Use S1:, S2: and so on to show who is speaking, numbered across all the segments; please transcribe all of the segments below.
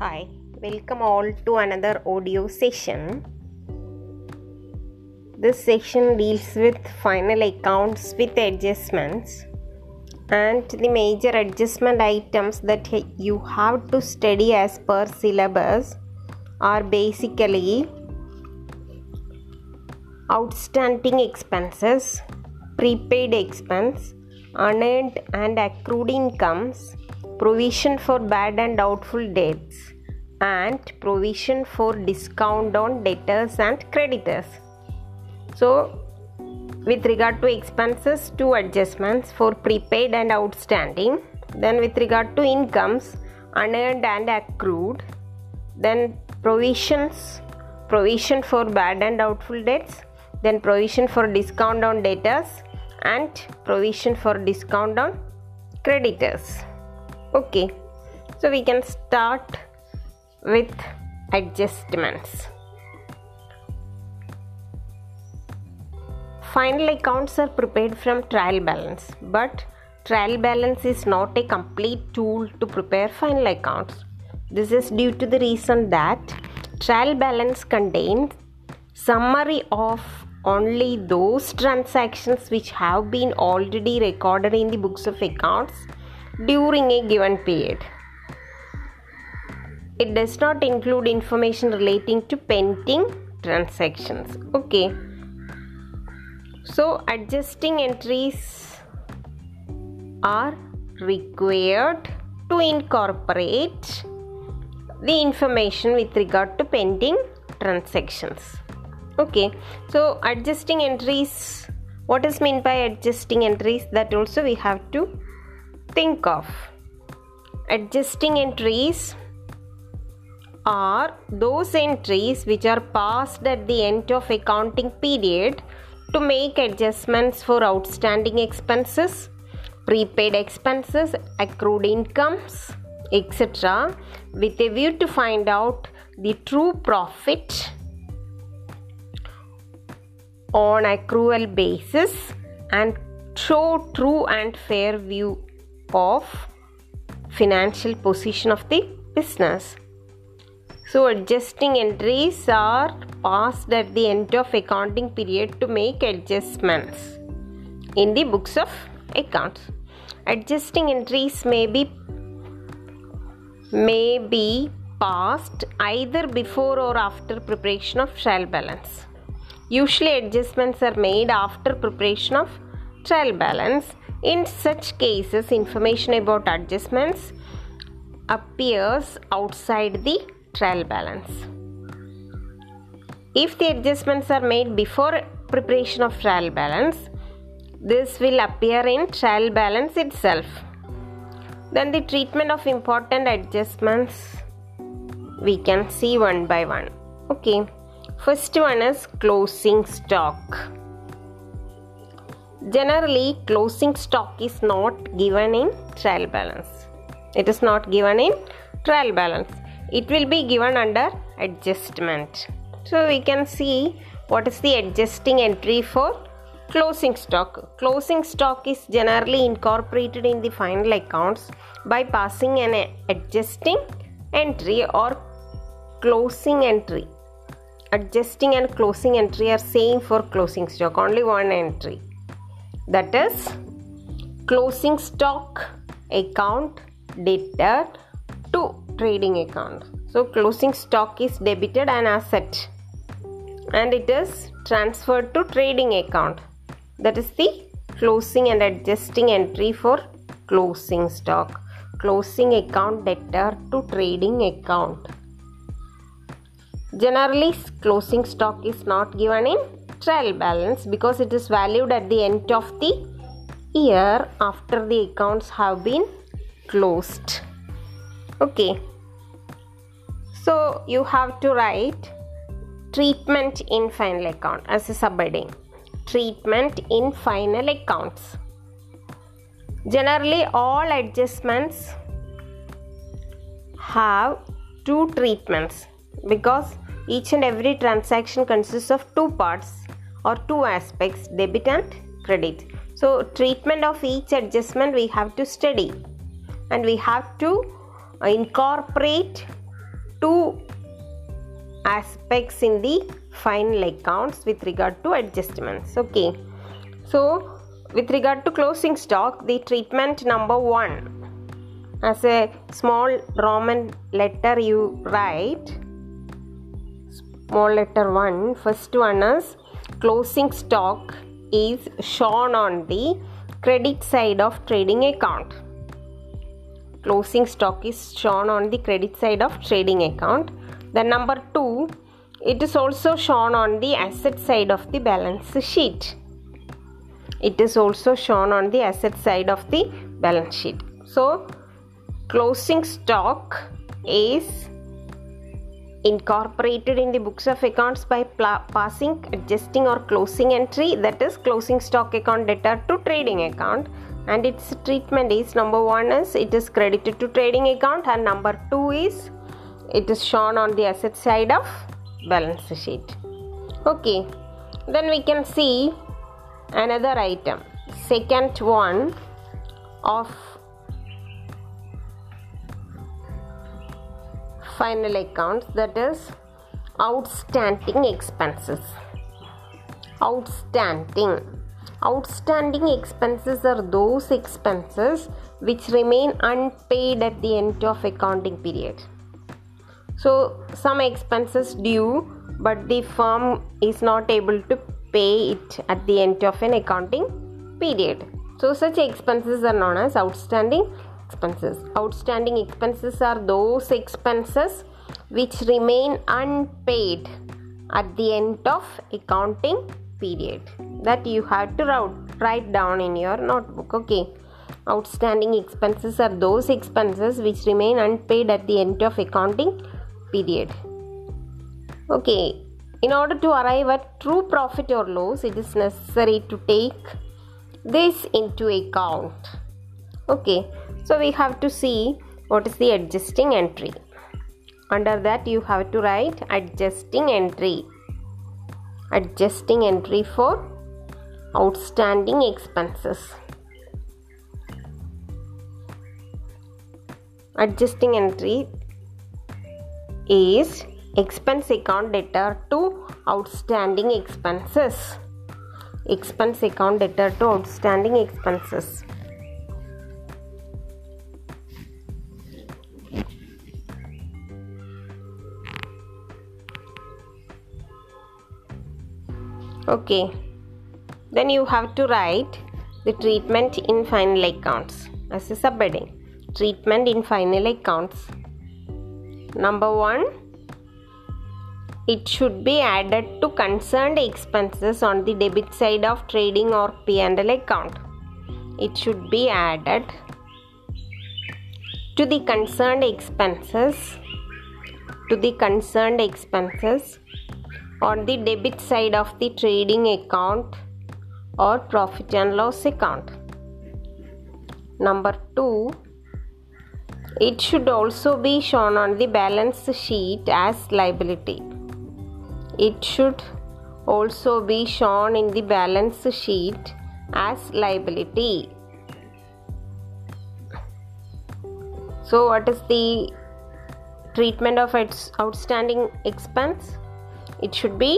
S1: Hi, welcome all to another audio session. This section deals with final accounts with adjustments and the major adjustment items that you have to study as per syllabus are basically outstanding expenses, prepaid expense, unearned and accrued incomes, provision for bad and doubtful debts, and provision for discount on debtors and creditors. So, with regard to expenses, two adjustments for prepaid and outstanding. Then, with regard to incomes, unearned and accrued. Then, provisions, provision for bad and doubtful debts. Then, provision for discount on debtors and provision for discount on creditors. Okay, so we can start with adjustments. Final accounts are prepared from trial balance, but trial balance is not a complete tool to prepare final accounts. This is due to the reason that trial balance contains summary of only those transactions which have been already recorded in the books of accounts during a given period. It does not include information relating to pending transactions. Okay. So, adjusting entries are required to incorporate the information with regard to pending transactions. Okay, so adjusting entries, what is meant by adjusting entries? That also we have to think of. Adjusting entries are those entries which are passed at the end of accounting period to make adjustments for outstanding expenses, prepaid expenses, accrued incomes, etc., with a view to find out the true profit on accrual basis and show true and fair view of financial position of the business. So, adjusting entries are passed at the end of accounting period to make adjustments in the books of accounts. Adjusting entries may be may be passed either before or after preparation of trial balance. Usually, adjustments are made after preparation of trial balance. In such cases, information about adjustments appears outside the trial balance. If the adjustments are made before preparation of trial balance, this will appear in trial balance itself. Then, the treatment of important adjustments we can see one by one. Okay, first one is closing stock. Generally, closing stock is not given in trial balance. It is not given in trial balance. It will be given under adjustment. So we can see what is the adjusting entry for closing stock. Closing stock is generally incorporated in the final accounts by passing an adjusting entry or closing entry. Adjusting and closing entry are same for closing stock, only one entry. That is closing stock account debtor to trading account. So closing stock is debited an asset and it is transferred to trading account. That is the closing and adjusting entry for closing stock closing account debtor to trading account generally closing stock is not given in trial balance because it is valued at the end of the year after the accounts have been closed. Okay, so you have to write treatment in final account as a subheading. Treatment in final accounts. Generally, all adjustments have two treatments because each and every transaction consists of two parts or two aspects debit and credit. So treatment of each adjustment we have to study. And we have to incorporate two aspects in the final accounts with regard to adjustments. Okay, so with regard to closing stock, the treatment number one. As a small Roman letter you write small letter 1 first one is closing stock is shown on the credit side of trading account. Closing stock is shown on the credit side of trading account. Then number 2 it is also shown on the asset side of the balance sheet. It is also shown on the asset side of the balance sheet. So closing stock is incorporated in the books of accounts by passing adjusting or closing entry that is closing stock account debtor to trading account. And its treatment is number one is it is credited to trading account and number two is it is shown on the asset side of balance sheet. Okay then we can see another item. Second one of final accounts that is outstanding expenses. Outstanding. Outstanding expenses are those expenses which remain unpaid at the end of accounting period. So some expenses due but the firm is not able to pay it at the end of an accounting period. So such expenses are known as outstanding expenses. Outstanding expenses are those expenses which remain unpaid at the end of accounting period that you have to write down in your notebook okay? Outstanding expenses are those expenses which remain unpaid at the end of accounting period. Okay in order to arrive at true profit or loss it is necessary to take this into account. Okay so we have to see what is the adjusting entry. Under that you have to write adjusting entry. Adjusting entry for outstanding expenses. Adjusting entry is expense account debtor to outstanding expenses. Expense account debtor to outstanding expenses okay. Then you have to write the treatment in final accounts. As a subheading treatment in final accounts. Number 1 it should be added to concerned expenses on the debit side of trading or P&L account. It should be added to the concerned expenses to the concerned expenses on the debit side of the trading account or profit and loss account. Number 2 it should also be shown on the balance sheet as liability. It should also be shown in the balance sheet as liability. So, what is the treatment of its outstanding expense? It should be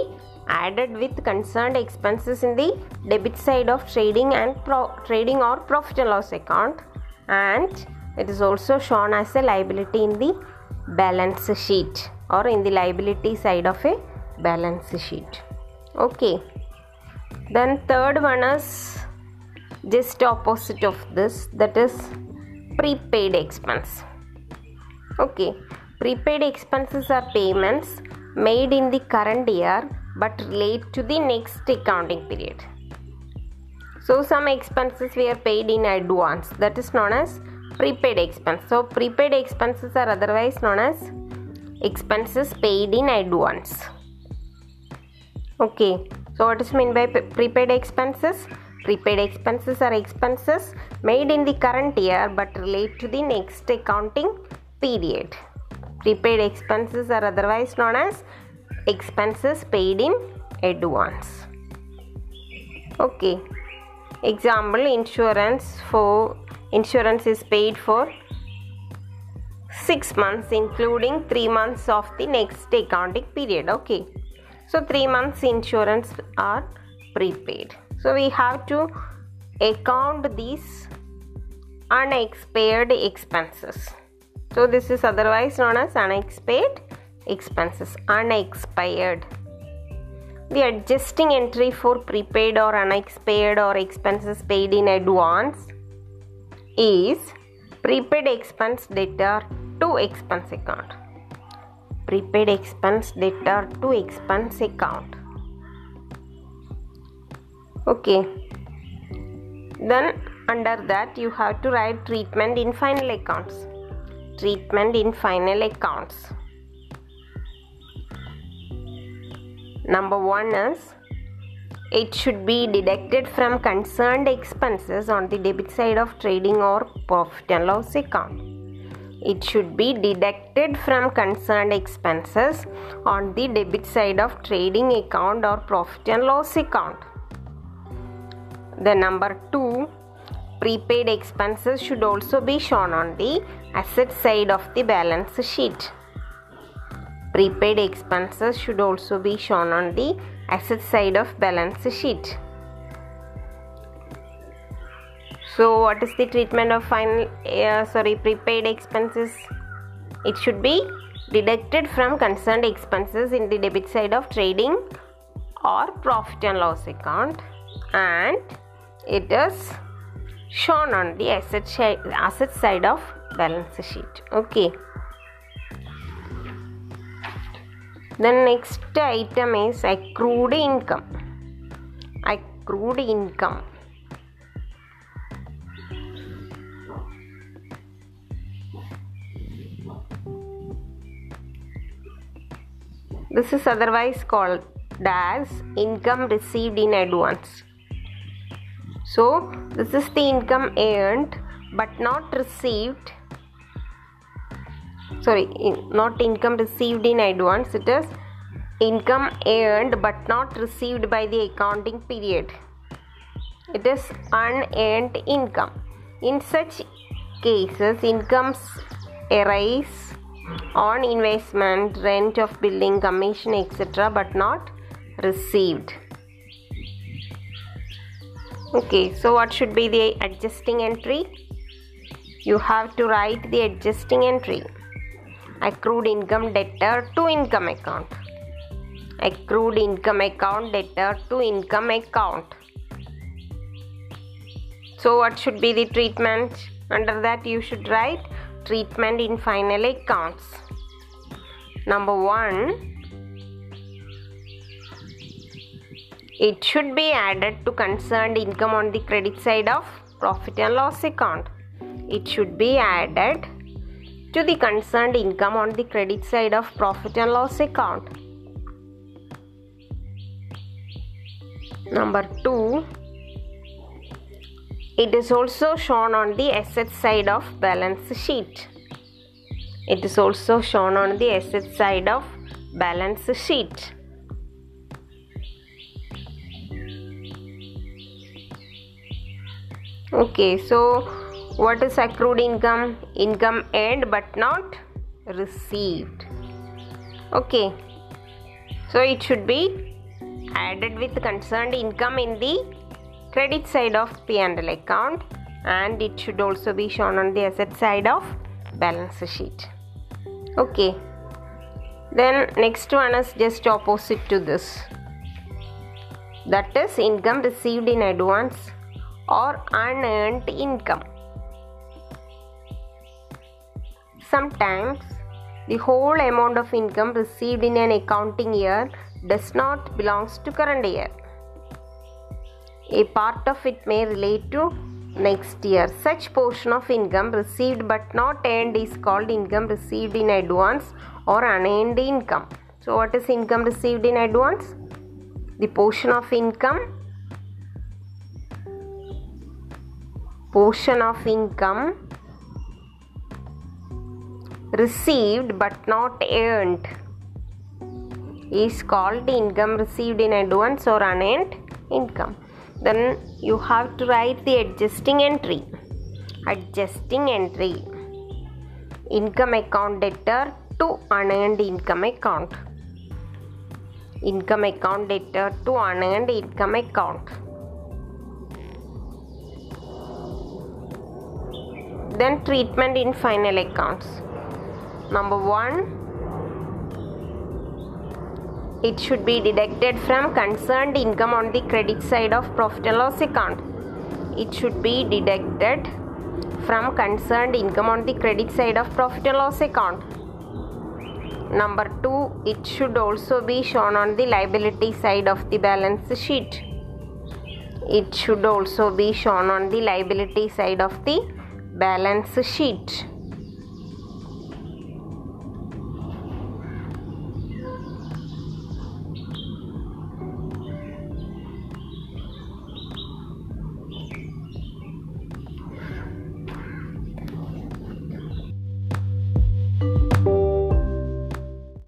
S1: added with concerned expenses in the debit side of trading and pro- trading or profit and loss account. And it is also shown as a liability in the balance sheet or in the liability side of a balance sheet. Okay. Then third one is just opposite of this that is prepaid expense. Okay. Prepaid expenses are payments made in the current year but relate to the next accounting period. So, some expenses were paid in advance that is known as prepaid expense. So, prepaid expenses are otherwise known as expenses paid in advance. Okay, so what is meant by prepaid expenses? Prepaid expenses are expenses made in the current year but relate to the next accounting period. Prepaid expenses are otherwise known as expenses paid in advance. Okay. Example insurance for insurance is paid for 6 months including 3 months of the next accounting period okay so 3 months insurance are prepaid so we have to account these unexpired expenses so this is otherwise known as unexpired expenses unexpired. The adjusting entry for prepaid or unexpired or expenses paid in advance is prepaid expense debtor to expense account. Prepaid expense debtor to expense account. Okay. Then under that you have to write treatment in final accounts treatment in final accounts Number one is it should be deducted from concerned expenses on the debit side of trading or profit and loss account. It should be deducted from concerned expenses on the debit side of trading account or profit and loss account. The number two prepaid expenses should also be shown on the asset side of the balance sheet. Prepaid expenses should also be shown on the asset side of balance sheet. So, what is the treatment of final uh, sorry prepaid expenses? It should be deducted from concerned expenses in the debit side of trading or profit and loss account and it is shown on the asset, asset side of balance sheet okay The next item is accrued income. Accrued income. This is otherwise called as income received in advance. So, this is the income earned but not received. Sorry not income received in advance. It is income earned but not received by the accounting period. It is unearned income. In such cases incomes arise on investment rent of building commission etc but not received okay so what should be the adjusting entry? You have to write the adjusting entry. Accrued income debtor to income account. Accrued income account debtor to income account. So what should be the treatment? Under that you should write treatment in final accounts. Number 1 it should be added to concerned income on the credit side of profit and loss account it should be added to the concerned income on the credit side of profit and loss account. Number 2 it is also shown on the asset side of balance sheet. It is also shown on the asset side of balance sheet. Okay, so what is accrued income? Income earned but not received. Okay so it should be added with concerned income in the credit side of p&l account and it should also be shown on the asset side of balance sheet. Okay then next one is just opposite to this. That is income received in advance or unearned income Sometimes the whole amount of income received in an accounting year does not belongs to current year. A part of it may relate to next year. Such portion of income received but not earned is called income received in advance or unearned income. So, what is income received in advance? The portion of income portion of income received but not earned is called income received in advance or unearned income. Then you have to write the adjusting entry. Adjusting entry. income account debtor to unearned income account income account debtor to unearned income account then treatment in final accounts. Number 1 it should be deducted from concerned income on the credit side of profit and loss account. It should be deducted from concerned income on the credit side of profit and loss account. Number 2 it should also be shown on the liability side of the balance sheet. It should also be shown on the liability side of the balance sheet